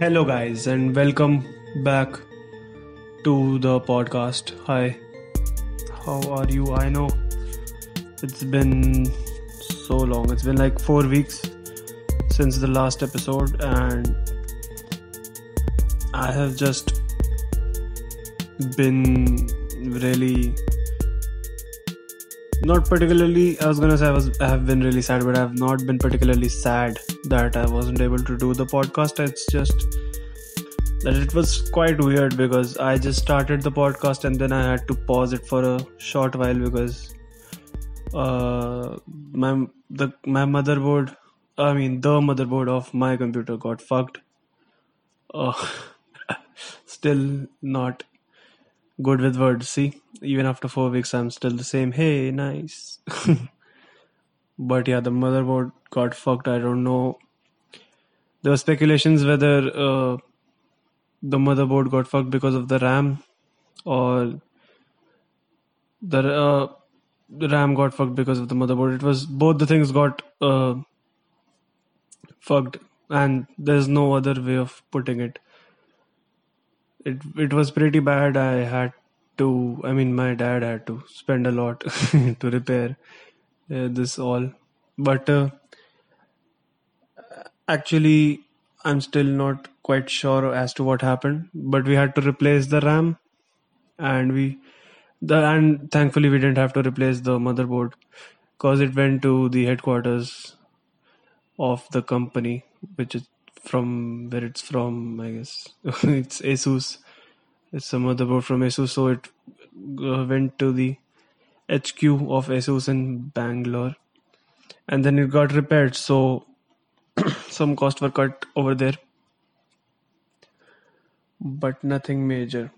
Hello, guys, and welcome back to the podcast. Hi, how are you? I know it's been so long, it's been like four weeks since the last episode, and I have just been really not particularly i was gonna say i was i have been really sad but i have not been particularly sad that i wasn't able to do the podcast it's just that it was quite weird because i just started the podcast and then i had to pause it for a short while because uh my the my motherboard i mean the motherboard of my computer got fucked uh, still not good with words. See, even after four weeks, I'm still the same. Hey, nice. but yeah, the motherboard got fucked. I don't know. There were speculations whether uh, the motherboard got fucked because of the RAM or the uh, RAM got fucked because of the motherboard. It was both the things got uh, fucked, and there's no other way of putting it it it was pretty bad. I had to. I mean, my dad had to spend a lot to repair this all. But uh, actually, I'm still not quite sure as to what happened. But we had to replace the RAM, and we the and thankfully we didn't have to replace the motherboard because it went to the headquarters of the company, which is from where it's from, I guess. it's Asus. It's a motherboard from Asus, so it uh, went to the HQ of Asus in Bangalore, and then it got repaired. So some costs were cut over there, but nothing major.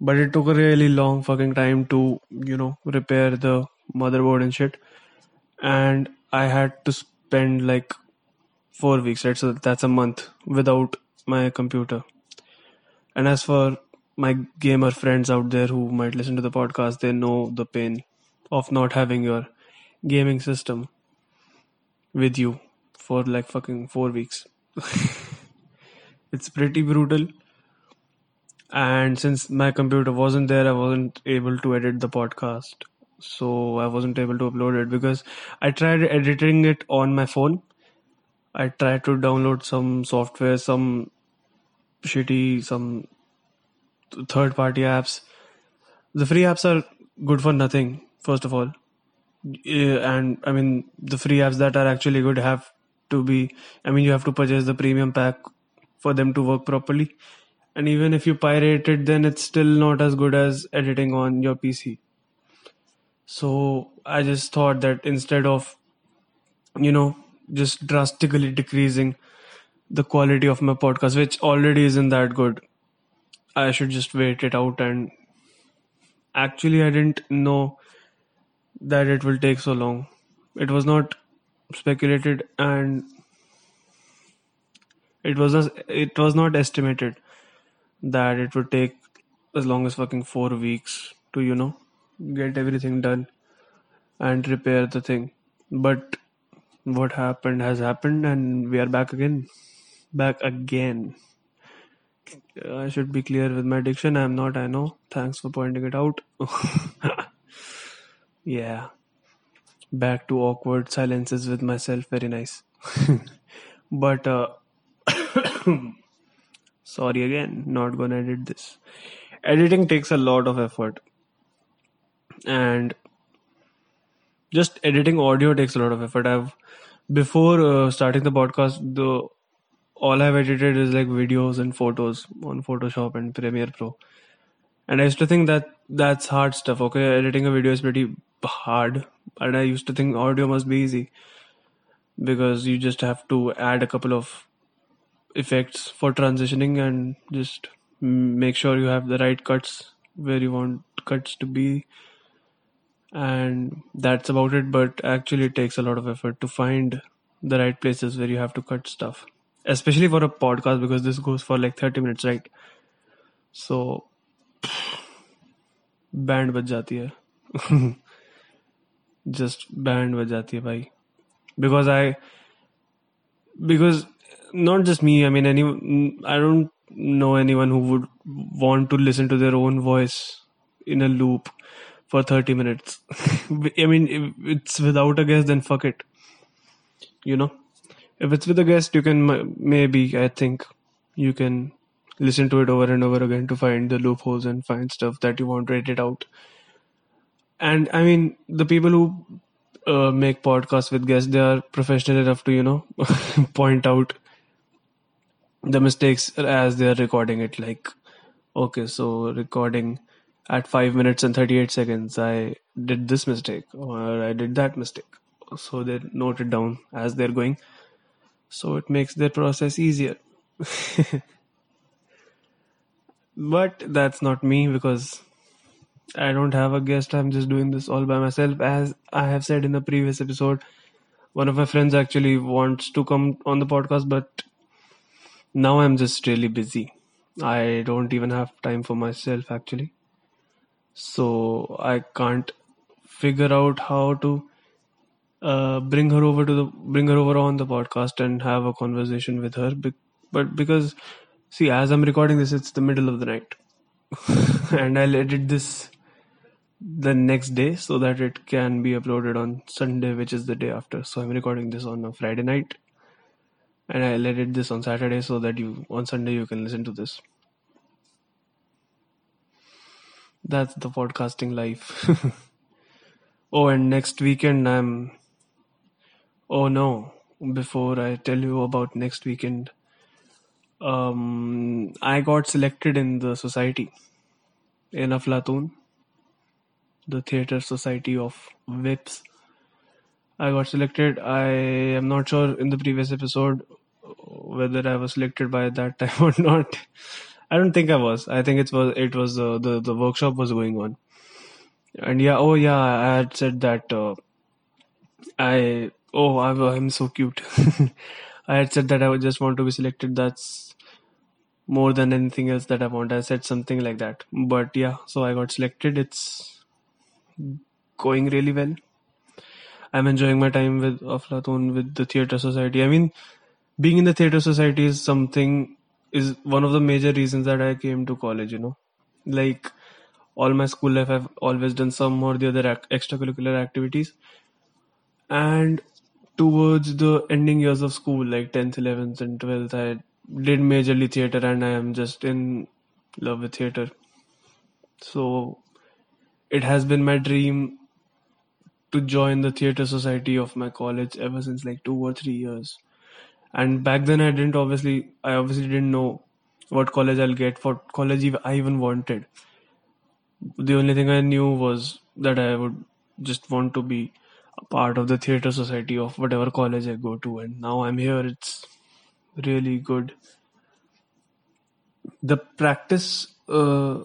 But it took a really long fucking time to, you know, repair the motherboard and shit. And I had to spend like four weeks, right? So that's a month without my computer. And as for my gamer friends out there who might listen to the podcast, they know the pain of not having your gaming system with you for like fucking four weeks. it's pretty brutal. And since my computer wasn't there, I wasn't able to edit the podcast. So I wasn't able to upload it because I tried editing it on my phone I tried to download some software, some shitty, some third party apps. The free apps are good for nothing, first of all. And I mean, the free apps that are actually good have to be, I mean, you have to purchase the premium pack for them to work properly. And even if you pirate it, then it's still not as good as editing on your PC. So I just thought that instead of, you know, just drastically decreasing the quality of my podcast, which already isn't that good. I should just wait it out. And actually, I didn't know that it will take so long. It was not speculated, and it was it was not estimated that it would take as long as fucking four weeks to you know get everything done and repair the thing. But what happened has happened and we are back again back again i should be clear with my diction. I'm not i know. Thanks for pointing it out. Yeah. Back to awkward silences with myself. Very nice. But uh sorry again. Not gonna edit this. Editing takes a lot of effort. And just editing audio takes a lot of effort. I've before uh, starting the podcast the all i've edited is like videos and photos on photoshop and premiere pro. And i used to think that that's hard stuff okay? Editing a video is pretty hard and i used to think audio must be easy because you just have to add a couple of effects for transitioning and just make sure you have the right cuts where you want cuts to be. And that's about it but actually it takes a lot of effort to find the right places where you have to cut stuff especially for a podcast because this goes for like 30 minutes right so band बज जाती है just band बज जाती है भाई because I because not just me. I mean, any. I don't know anyone who would want to listen to their own voice in a loop for 30 minutes. I mean, if it's without a guest, then fuck it. You know, If it's with a guest, you can maybe, I think, you can listen to it over and over again to find the loopholes and find stuff that you want to edit out. And I mean, the people who uh, make podcasts with guests, they are professional enough to, you know, point out the mistakes as they are recording it. Like, okay, so recording at 5 minutes and 38 seconds, I did this mistake or I did that mistake. So they note it down as they're going. So it makes their process easier. but that's not me because I don't have a guest. I'm just doing this all by myself. As I have said in the previous episode, one of my friends actually wants to come on the podcast, but now I'm just really busy. I don't even have time for myself actually. So I can't figure out how to uh, bring her over to the bring her over on the podcast and have a conversation with her. But because see, as I'm recording this, it's the middle of the night, and I'll edit this the next day so that it can be uploaded on Sunday, which is the day after. So I'm recording this on a Friday night, and I'll edit this on Saturday so that you on Sunday you can listen to this. That's the podcasting life. oh, and next weekend I'm. Oh no! Before I tell you about next weekend, um, I got selected in the society in Aflatun the Theatre Society of Whips. I got selected. I am not sure in the previous episode whether I was selected by that time or not. I don't think I was. I think it was it was uh, the the workshop was going on, and yeah. Oh yeah, I had said that. Uh, I oh I, I'm so cute. I had said that I would just want to be selected. That's more than anything else that I want. I said something like that. But yeah, so I got selected. It's going really well. I'm enjoying my time with Aflatun with the theater society. I mean, being in the theater society is something is one of the major reasons that I came to college. You know, like all my school life, I've always done some or the other ac- extracurricular activities, and towards the ending years of school, like 10th, 11th, and 12th, I did majorly theater, and I am just in love with theater. So it has been my dream to join the theater society of my college ever since like two or three years. And back then, I didn't obviously, I obviously didn't know what college I'll get, what college I even wanted. The only thing I knew was that I would just want to be a part of the theater society of whatever college I go to. And now I'm here. It's really good. The practice uh,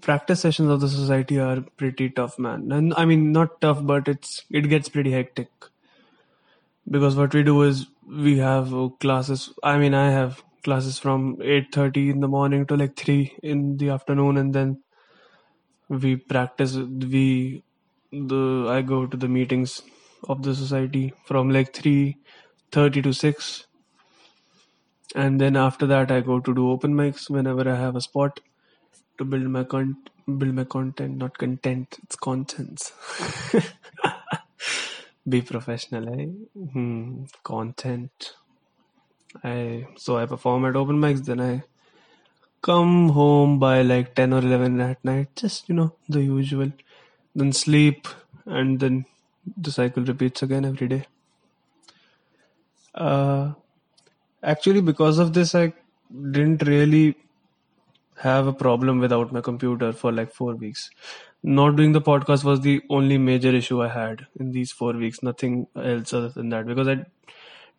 practice sessions of the society are pretty tough, man. And I mean, not tough, but it's it gets pretty hectic because what we do is we have uh, classes. I mean, I have classes from eight thirty in the morning to like three in the afternoon, and then we practice. We the I go to the meetings of the society from like three thirty to six, and then after that I go to do open mics whenever I have a spot to build my con build my content, not content. It's contents. Be professional, eh? Hmm. Content. I so I perform at open mics, then I come home by like ten or eleven at night. Just you know the usual. Then sleep, and then the cycle repeats again every day. Uh, actually, because of this, I didn't really have a problem without my computer for like four weeks. Not doing the podcast was the only major issue I had in these four weeks. Nothing else other than that because I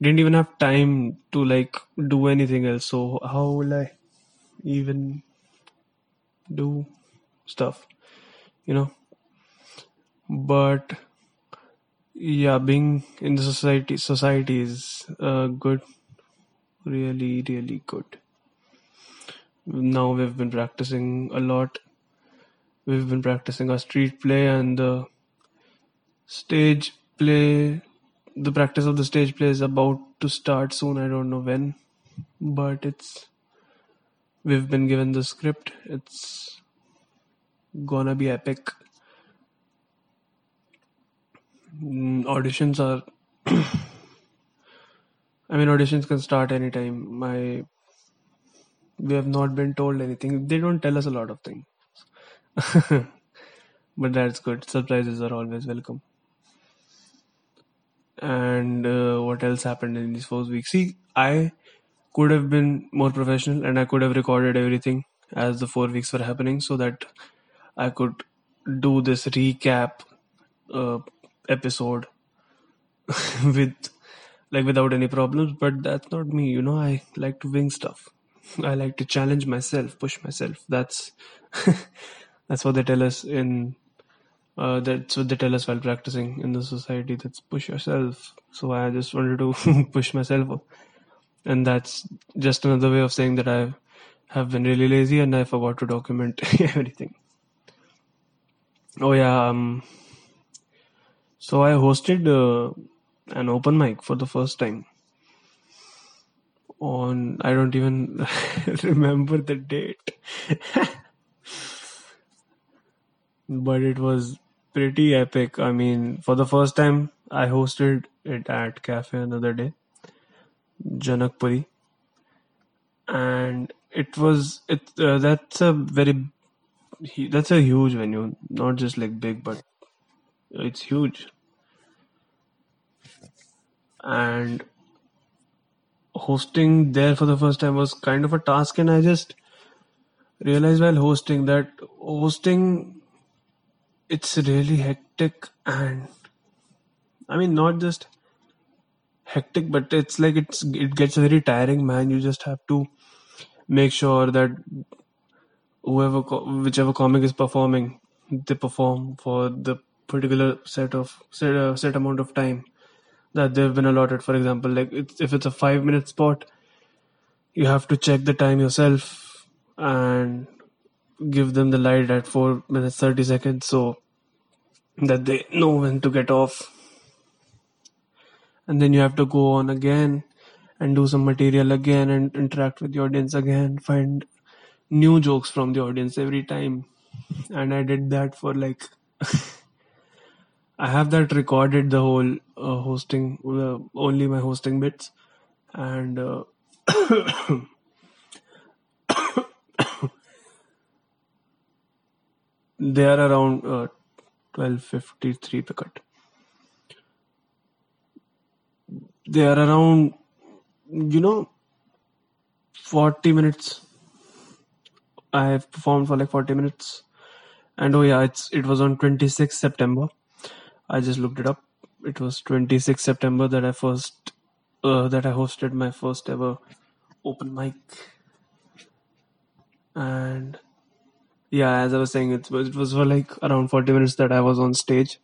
didn't even have time to like do anything else. So how will I even do stuff? You know. But yeah, being in the society society is uh, good, really, really good now we've been practicing a lot. We've been practicing our street play and the stage play. The practice of the stage play is about to start soon. I don't know when. but it's we've been given the script. It's gonna be epic. Mm, auditions are. I mean, auditions can start anytime. My we have not been told anything. They don't tell us a lot of things, but that's good. Surprises are always welcome. And uh, what else happened in these four weeks? See, I could have been more professional and I could have recorded everything as the four weeks were happening so that I could do this recap uh, episode with like without any problems. But that's not me, you know. I like to wing stuff. I like to challenge myself, push myself. That's that's what they tell us in. Uh, that's what they tell us while practicing in the society. That's push yourself. So I just wanted to push myself, and that's just another way of saying that I have been really lazy and I forgot to document everything. Oh yeah. Um, so I hosted uh, an open mic for the first time on I don't even remember the date. but it was pretty epic. I mean, for the first time I hosted it at Cafe another day, Janakpuri. And it was it uh, that's a very that's a huge venue, not just like big but it's huge. And hosting there for the first time was kind of a task and I just realized while hosting that hosting it's really hectic and I mean not just hectic but it's like it's it gets very tiring man. You just have to make sure that whoever whichever comic is performing they perform for the particular set of set, uh, set amount of time that they've been allotted. For example like it's, if it's a 5 minute spot you have to check the time yourself and give them the light at 4 minutes 30 seconds so that they know when to get off. And then you have to go on again and do some material again and interact with the audience again find new jokes from the audience every time. And i did that for like i have that recorded the whole uh, hosting uh, only my hosting bits and uh, they are around uh, 1253 पे cut. They are around you know 40 minutes. I have performed for like 40 minutes. And oh yeah it's it was on 26th september i just looked it up. It was 26 september that i first uh, that i hosted my first ever open mic. And yeah as i was saying it was, it was for like around 40 minutes that i was on stage.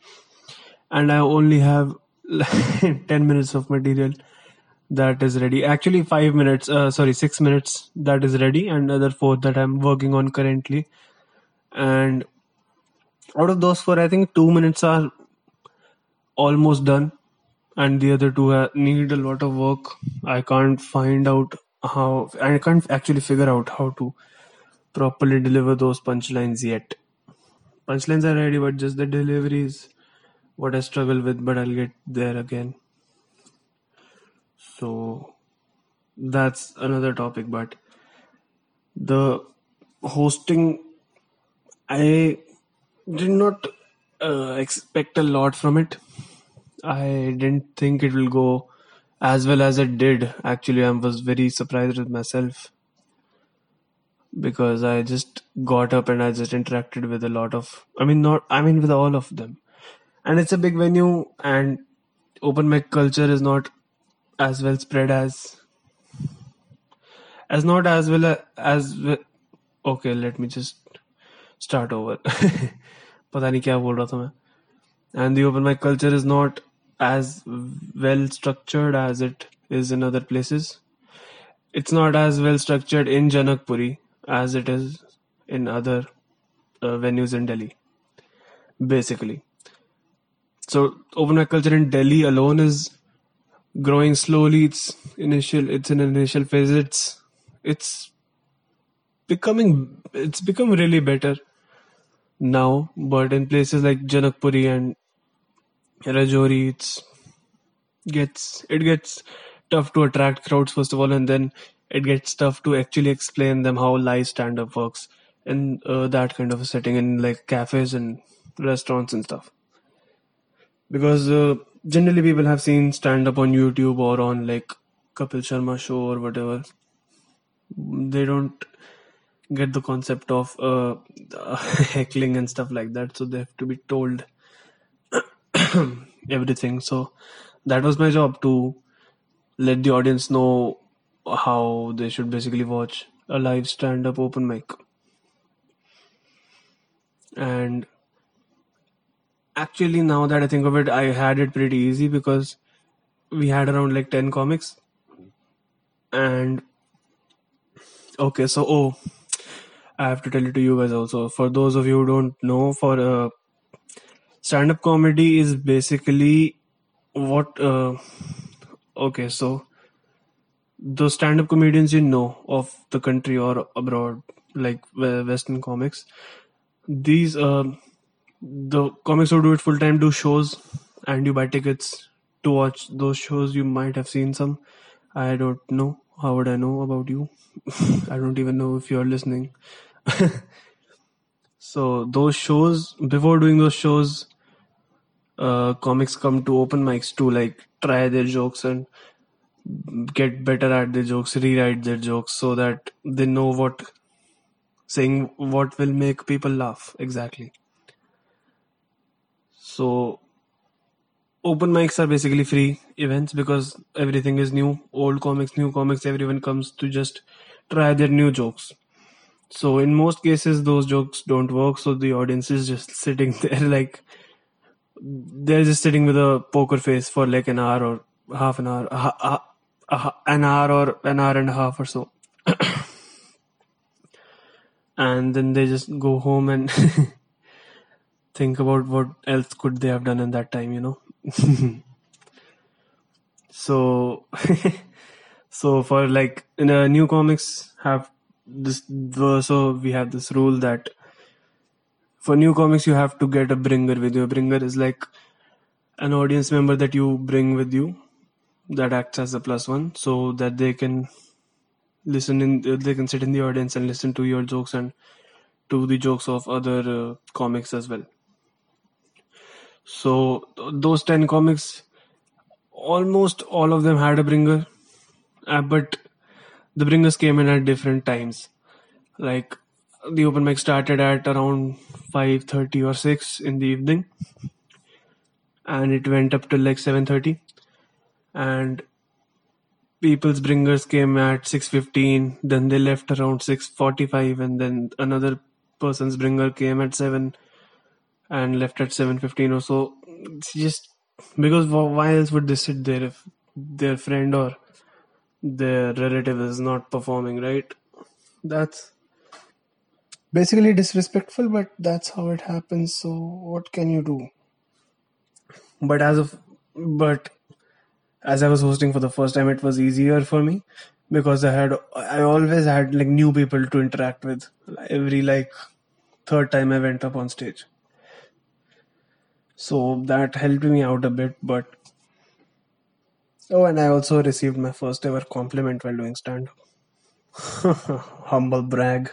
And i only have 10 minutes of material that is ready. Actually 5 minutes uh, sorry 6 minutes that is ready and other 4 that i'm working on currently. And out of those 4 i think 2 minutes are almost done and the other two need a lot of work. I can't find out how i can't actually figure out how to properly deliver those punchlines yet. Punchlines are ready but just the delivery is what i struggle with but i'll get there again. So that's another topic but the hosting i did not uh, expect a lot from it. I didn't think it will go as well as it did. Actually i was very surprised with myself because i just got up and i just interacted with a lot of i mean not i mean with all of them. And it's a big venue and open mic culture is not as well spread as as not as well as okay let me just start over पता नहीं क्या बोल रहा था मैं and the open mic culture is not as well structured as it is in other places it's not as well structured in Janakpuri as it is in other uh, venues in Delhi basically so open mic culture in Delhi alone is growing slowly. It's initial. It's in initial phase. It's it's becoming. It's become really better now. But in places like Janakpuri and Rajouri, it's gets it gets tough to attract crowds first of all, and then it gets tough to actually explain them how live stand up works in uh, that kind of a setting in like cafes and restaurants and stuff because uh, generally people have seen stand up on youtube or on like kapil sharma show or whatever they don't get the concept of uh, heckling and stuff like that. So they have to be told everything. So that was my job to let the audience know how they should basically watch a live stand up open mic. And actually now that i think of it i had it pretty easy because we had around like 10 comics. And okay so oh i have to tell it to you guys also. For those of you who don't know for uh, stand-up comedy is basically what uh, okay so the stand-up comedians you know of the country or abroad like we- western comics these uh, the comics who do it full time do shows and you buy tickets to watch those shows. You might have seen some. I don't know. How would i know about you? I don't even know if you're listening so those shows before doing those shows uh, comics come to open mics to like try their jokes and get better at their jokes rewrite their jokes so that they know what saying what will make people laugh exactly. So open mics are basically free events because everything is new. Old comics new comics everyone comes to just try their new jokes so in most cases those jokes don't work. So the audience is just sitting there like they're just sitting with a poker face for like an hour or half an hour an hour or an hour and a half or so. And then they just go home and think about what else could they have done in that time you know? So so for like in a new comics have this so we have this rule that for new comics you have to get a bringer with you. A bringer is like an audience member that you bring with you that acts as a plus one so that they can listen in they can sit in the audience and listen to your jokes and to the jokes of other uh, comics as well. So those 10 comics almost all of them had a bringer uh, but the bringers came in at different times. Like the open mic started at around 5.30 or 6 in the evening. And it went up till like 7.30 and people's bringers came at 6.15 then they left around 6.45 and then another person's bringer came at 7 and left at 7.15 or so. It's just because why else would they sit there if their friend or their relative is not performing right that's basically disrespectful but that's how it happens so what can you do but as of but as I was hosting for the first time, it was easier for me because I had I always had like new people to interact with every like third time I went up on stage. So that helped me out a bit. But oh, and I also received my first ever compliment while doing stand up. Humble brag.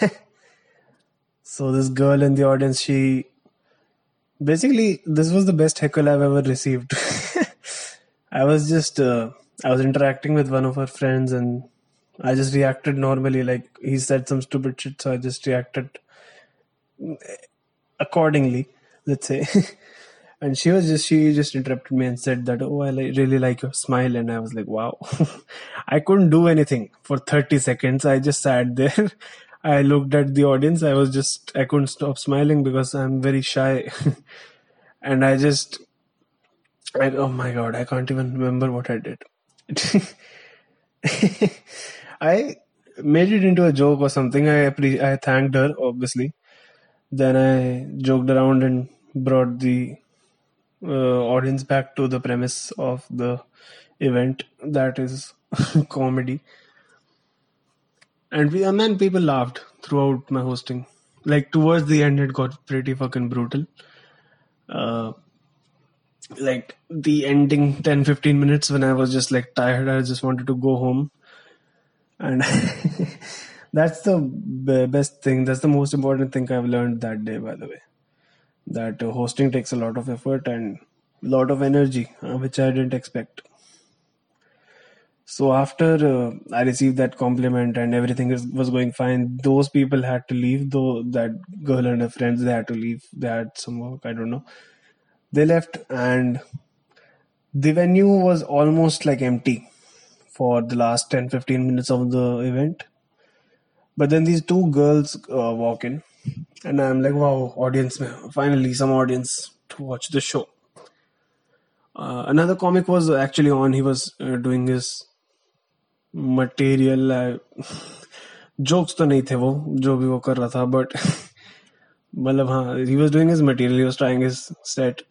so this girl in the audience, she basically this was the best heckle I've ever received. I was just uh, I was interacting with one of her friends and I just reacted normally like he said some stupid shit so I just reacted accordingly let's say and she was just she just interrupted me and said that oh I li- really like your smile and I was like wow I couldn't do anything for 30 seconds I just sat there I looked at the audience I was just I couldn't stop smiling because I'm very shy and I just I, oh my god, I can't even remember what I did. I made it into a joke or something. I appre- I thanked her, obviously. Then I joked around and brought the audience back to the premise of the event that is comedy. And we and then people laughed throughout my hosting. Like towards the end it got pretty fucking brutal. Uh like the ending 10 15 minutes when i was just like tired i just wanted to go home. And that's the best thing. That's the most important thing i've learned that day by the way that hosting takes a lot of effort and a lot of energy uh, which i didn't expect so after uh, I received that compliment and everything was going fine, those people had to leave. Though that girl and her friends, they had to leave. They had some work. I don't know. They left, and the venue was almost like empty for the last 10-15 minutes of the event. But then these two girls uh, walk in, and I'm like, wow, audience! Finally, some audience to watch the show. Uh, another comic was actually on. He was uh, doing his material jokes तो नहीं थे वो जो भी वो कर रहा था बट मतलब हाँ he was doing his material he was trying his set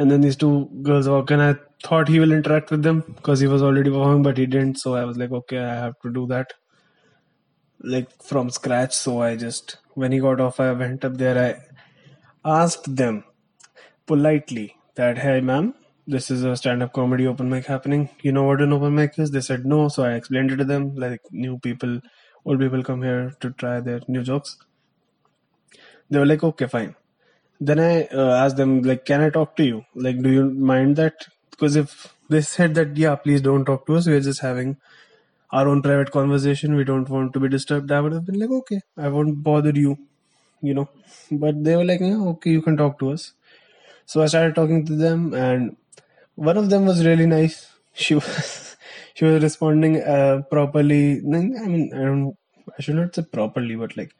and then these two girls walk and I thought he will interact with them because he was already performing but he didn't so I was like okay I have to do that like from scratch so I just when he got off I went up there I asked them politely that hey ma'am this is a stand-up comedy open mic happening. You know what an open mic is? They said no, so I explained it to them. Like new people, old people come here to try their new jokes. They were like, okay, fine. Then I uh, asked them, like, can I talk to you? Like, do you mind that? Because if they said that, yeah, please don't talk to us. We're just having our own private conversation. We don't want to be disturbed. I would have been like, okay, I won't bother you, you know. But they were like, yeah, okay, you can talk to us. So I started talking to them, and one of them was really nice. She was she was responding uh, properly. I mean, I don't. I should not say properly, but like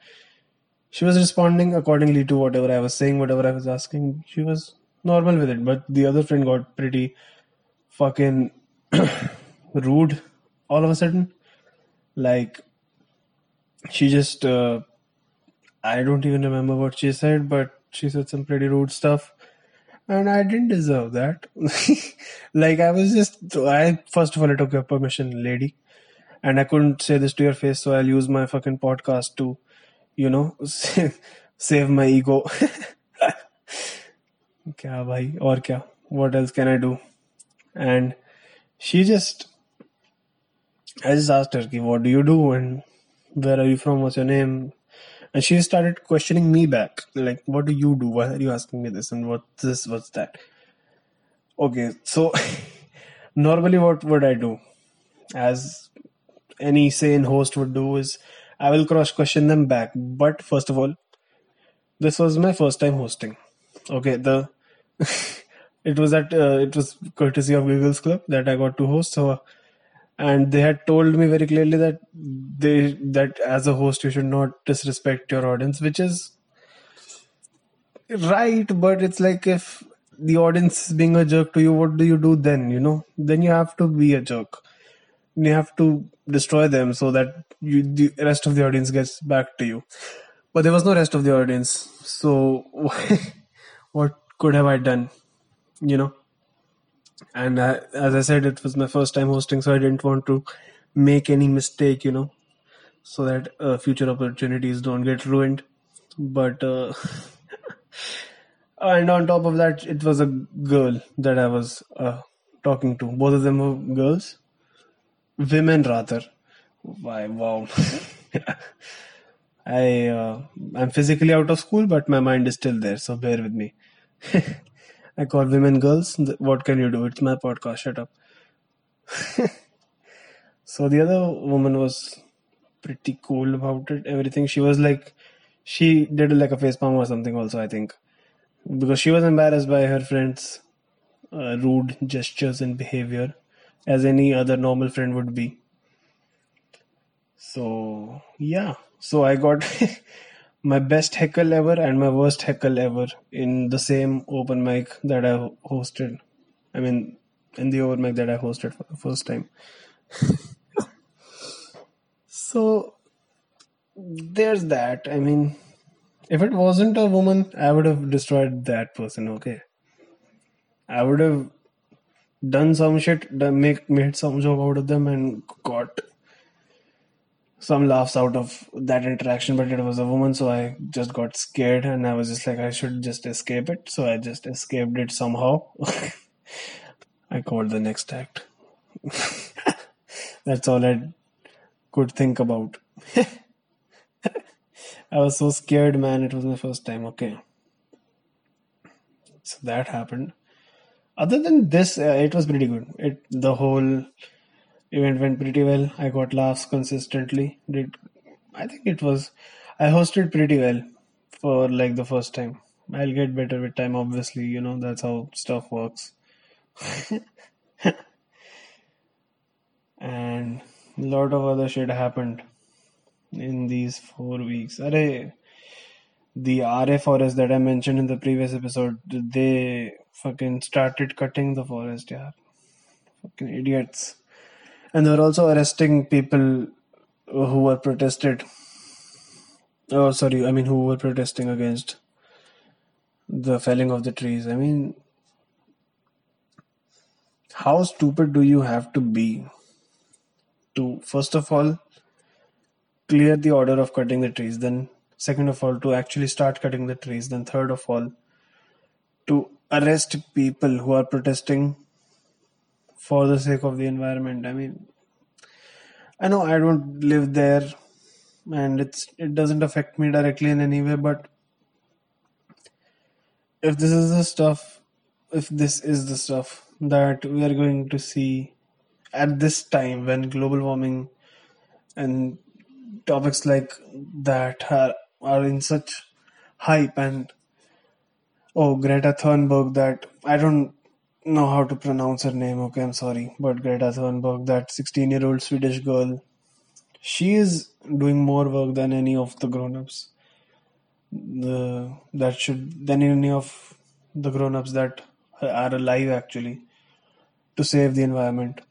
she was responding accordingly to whatever I was saying, whatever I was asking. She was normal with it, but the other friend got pretty fucking rude all of a sudden like she just uh, i don't even remember what she said but she said some pretty rude stuff and i didn't deserve that. Like i was just i first of all i took your permission lady and i couldn't say this to your face so i'll use my fucking podcast to you know save, my ego. Kya bhai? Or kya? What else can i do? And she just I just asked her what do you do and where are you from? What's your name? And she started questioning me back like what do you do? Why are you asking me this? And what's this? What's that? Okay so normally what would i do? As any sane host would do is i will cross question them back. But first of all this was my first time hosting. Okay the it was at uh, it was courtesy of Google's Club that i got to host. So and they had told me very clearly that they that as a host you should not disrespect your audience which is right but it's like if the audience is being a jerk to you what do you do then you know? Then you have to be a jerk. You have to destroy them so that you the rest of the audience gets back to you. But there was no rest of the audience so what could have i done you know and I, as I said, it was my first time hosting, so I didn't want to make any mistake, you know, so that uh, future opportunities don't get ruined. But uh, and on top of that, it was a girl that I was uh, talking to. Both of them were girls, women rather. Why? Wow. I uh, I'm physically out of school, but my mind is still there. So bear with me. I call women girls. What can you do? It's my podcast. Shut up. so the other woman was pretty cool about it. Everything. She was like, she did like a face palm or something. Also, I think because she was embarrassed by her friends' uh, rude gestures and behavior, as any other normal friend would be. So yeah. So I got my best heckle ever and my worst heckle ever in the same open mic that I hosted. I mean, in the open mic that I hosted for the first time. so there's that. I mean, if it wasn't a woman, I would have destroyed that person, okay? I would have done some shit, done, make made some joke out of them, and got some laughs out of that interaction. But it was a woman, so I just got scared, and I was just like, I should just escape it. So I just escaped it somehow. I called the next act. That's all I could think about. I was so scared, man. It was my first time. Okay. So that happened. Other than this, uh, it was pretty good. It the whole event went pretty well. I got laughs consistently. Did I think it was I hosted pretty well for like the first time. I'll get better with time, obviously. You know that's how stuff works. and a lot of other shit happened in these four weeks. Aarey, the Aarey forest that I mentioned in the previous episode, they fucking started cutting the forest, yeah. Fucking idiots. And they were also arresting people who were protested. Oh, sorry, I mean, who were protesting against the felling of the trees. I mean, how stupid do you have to be to, first of all, clear the order of cutting the trees, then, second of all, to actually start cutting the trees, then, third of all, to arrest people who are protesting for the sake of the environment. I mean, I know I don't live there and it's it doesn't affect me directly in any way, but if this is the stuff if this is the stuff that we are going to see at this time when global warming and topics like that are, are in such hype and oh greta thunberg that i don't know how to pronounce her name okay? I'm sorry but greta thunberg that 16 year old swedish girl she is doing more work than any of the grown-ups. The that should than any of the grown-ups that are alive actually to save the environment.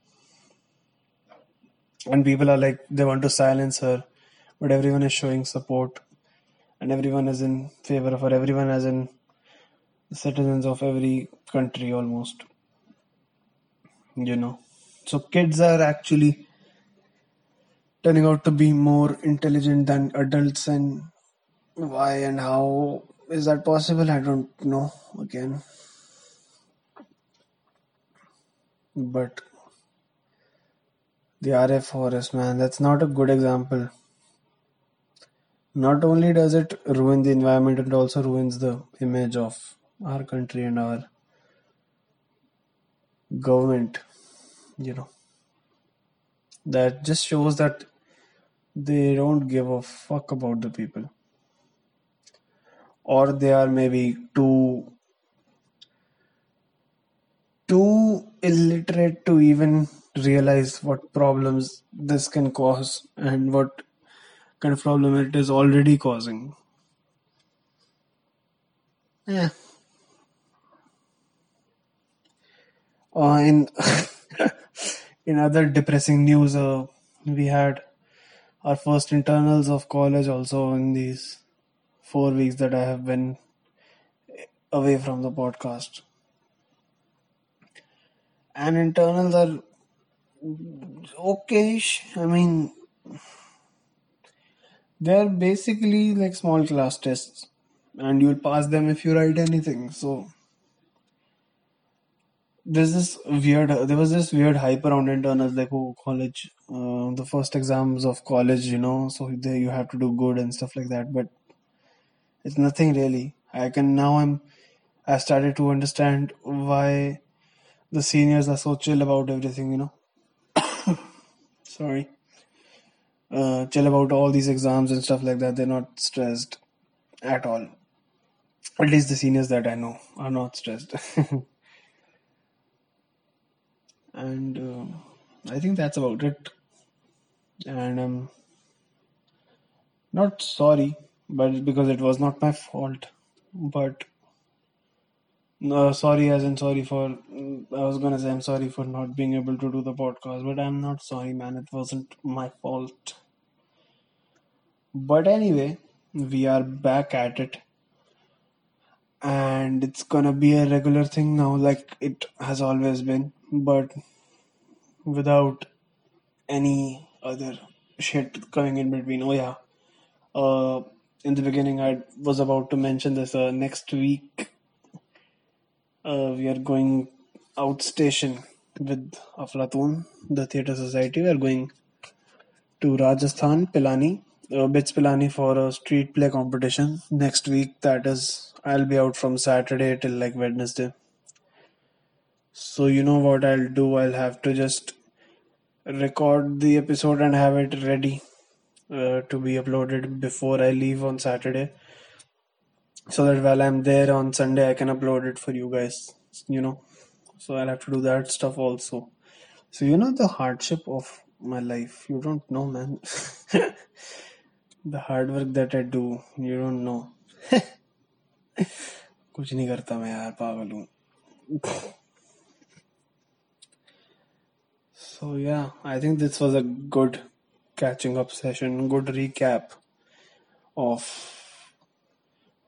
And people are like they want to silence her but everyone is showing support and everyone is in favor of her. Everyone as in citizens of every country almost you know. So kids are actually turning out to be more intelligent than adults and why and how is that possible? I don't know again. But the Aarey forest man that's not a good example. Not only does it ruin the environment it also ruins the image of our country and our government you know. That just shows that they don't give a fuck about the people. Or they are maybe too too illiterate to even realize what problems this can cause and what kind of problem it is already causing. Yeah uh, in in other depressing news uh, we had our first internals of college also in these four weeks that I have been away from the podcast. And internals are okay. I mean, they're basically like small class tests, and you'll pass them if you write anything. So there's this weird there was this weird hype around internals like oh college uh, the first exams of college you know so there you have to do good and stuff like that but it's nothing really. I can now i'm i started to understand why the seniors are so chill about everything you know. Sorry. Uh, chill about all these exams and stuff like that they're not stressed at all. At least the seniors that i know are not stressed and uh, I think that's about it. And I'm not sorry, but because it was not my fault. But no, sorry, as in sorry for. Mm, I was gonna say I'm sorry for not being able to do the podcast, but I'm not sorry, man. It wasn't my fault. But anyway, we are back at it. and it's gonna be a regular thing now, like it has always been, but without any other shit coming in between. Oh yeah, uh, in the beginning I was about to mention this. Uh, next week, uh, we are going outstation with Aflatun, the theatre society. We are going to Rajasthan, Pilani, uh, Bits Pilani for a street play competition next week. That is, I'll be out from Saturday till like Wednesday. So you know what I'll do? I'll have to just record the episode and have it ready uh, to be uploaded before I leave on Saturday. So that while I'm there on Sunday, I can upload it for you guys. You know, so I'll have to do that stuff also. So you know the hardship of my life. You don't know, man. the hard work that I do, you don't know. कुछ नहीं करता मैं यार पागल हूँ so yeah, I think this was a good catching up session, good recap of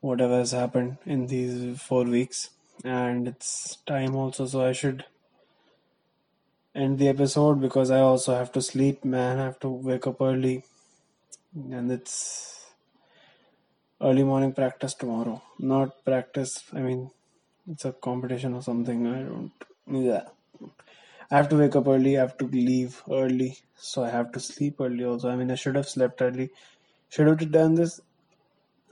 whatever has happened in these four weeks. And it's time also, so I should end the episode because I also have to sleep, man. I have to wake up early. And it's early morning practice tomorrow. Not practice, I mean, it's a competition or something. I don't. Yeah. I have to wake up early, I have to leave early, so I have to sleep early also. I mean, I should have slept early. Should have done this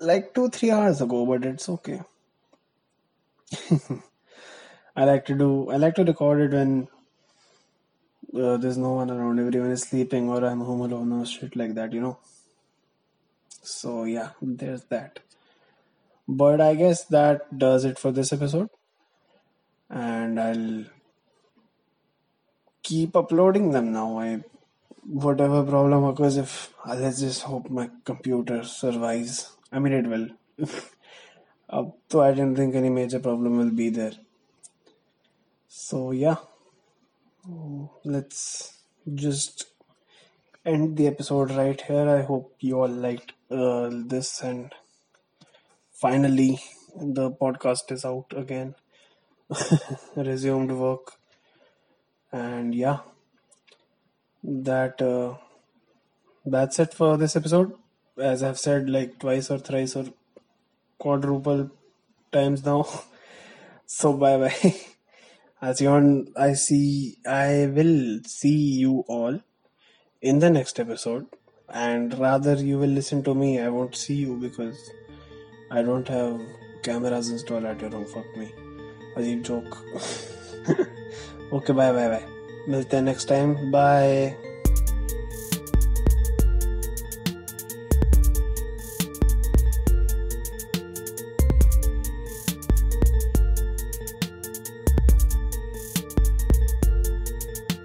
like two, three hours ago, but it's okay. I like to do, I like to record it when uh, there's no one around, everyone is sleeping, or I'm home alone, or shit like that, you know. So, yeah, there's that. But I guess that does it for this episode. And I'll keep uploading them now. I whatever problem occurs, if let's just hope my computer survives. I mean, it will. uh, so I don't think any major problem will be there. So yeah, let's just end the episode right here. I hope you all liked uh, this and finally the podcast is out again. Resumed work and yeah that uh, that's it for this episode. As i've said like twice or thrice or quadruple times now. So bye bye. As you on i see i will see you all in the next episode. And rather you will listen to me. I won't see you because i don't have cameras installed at your home. Fuck me. A joke. Okay bye bye bye मिलते हैं next time bye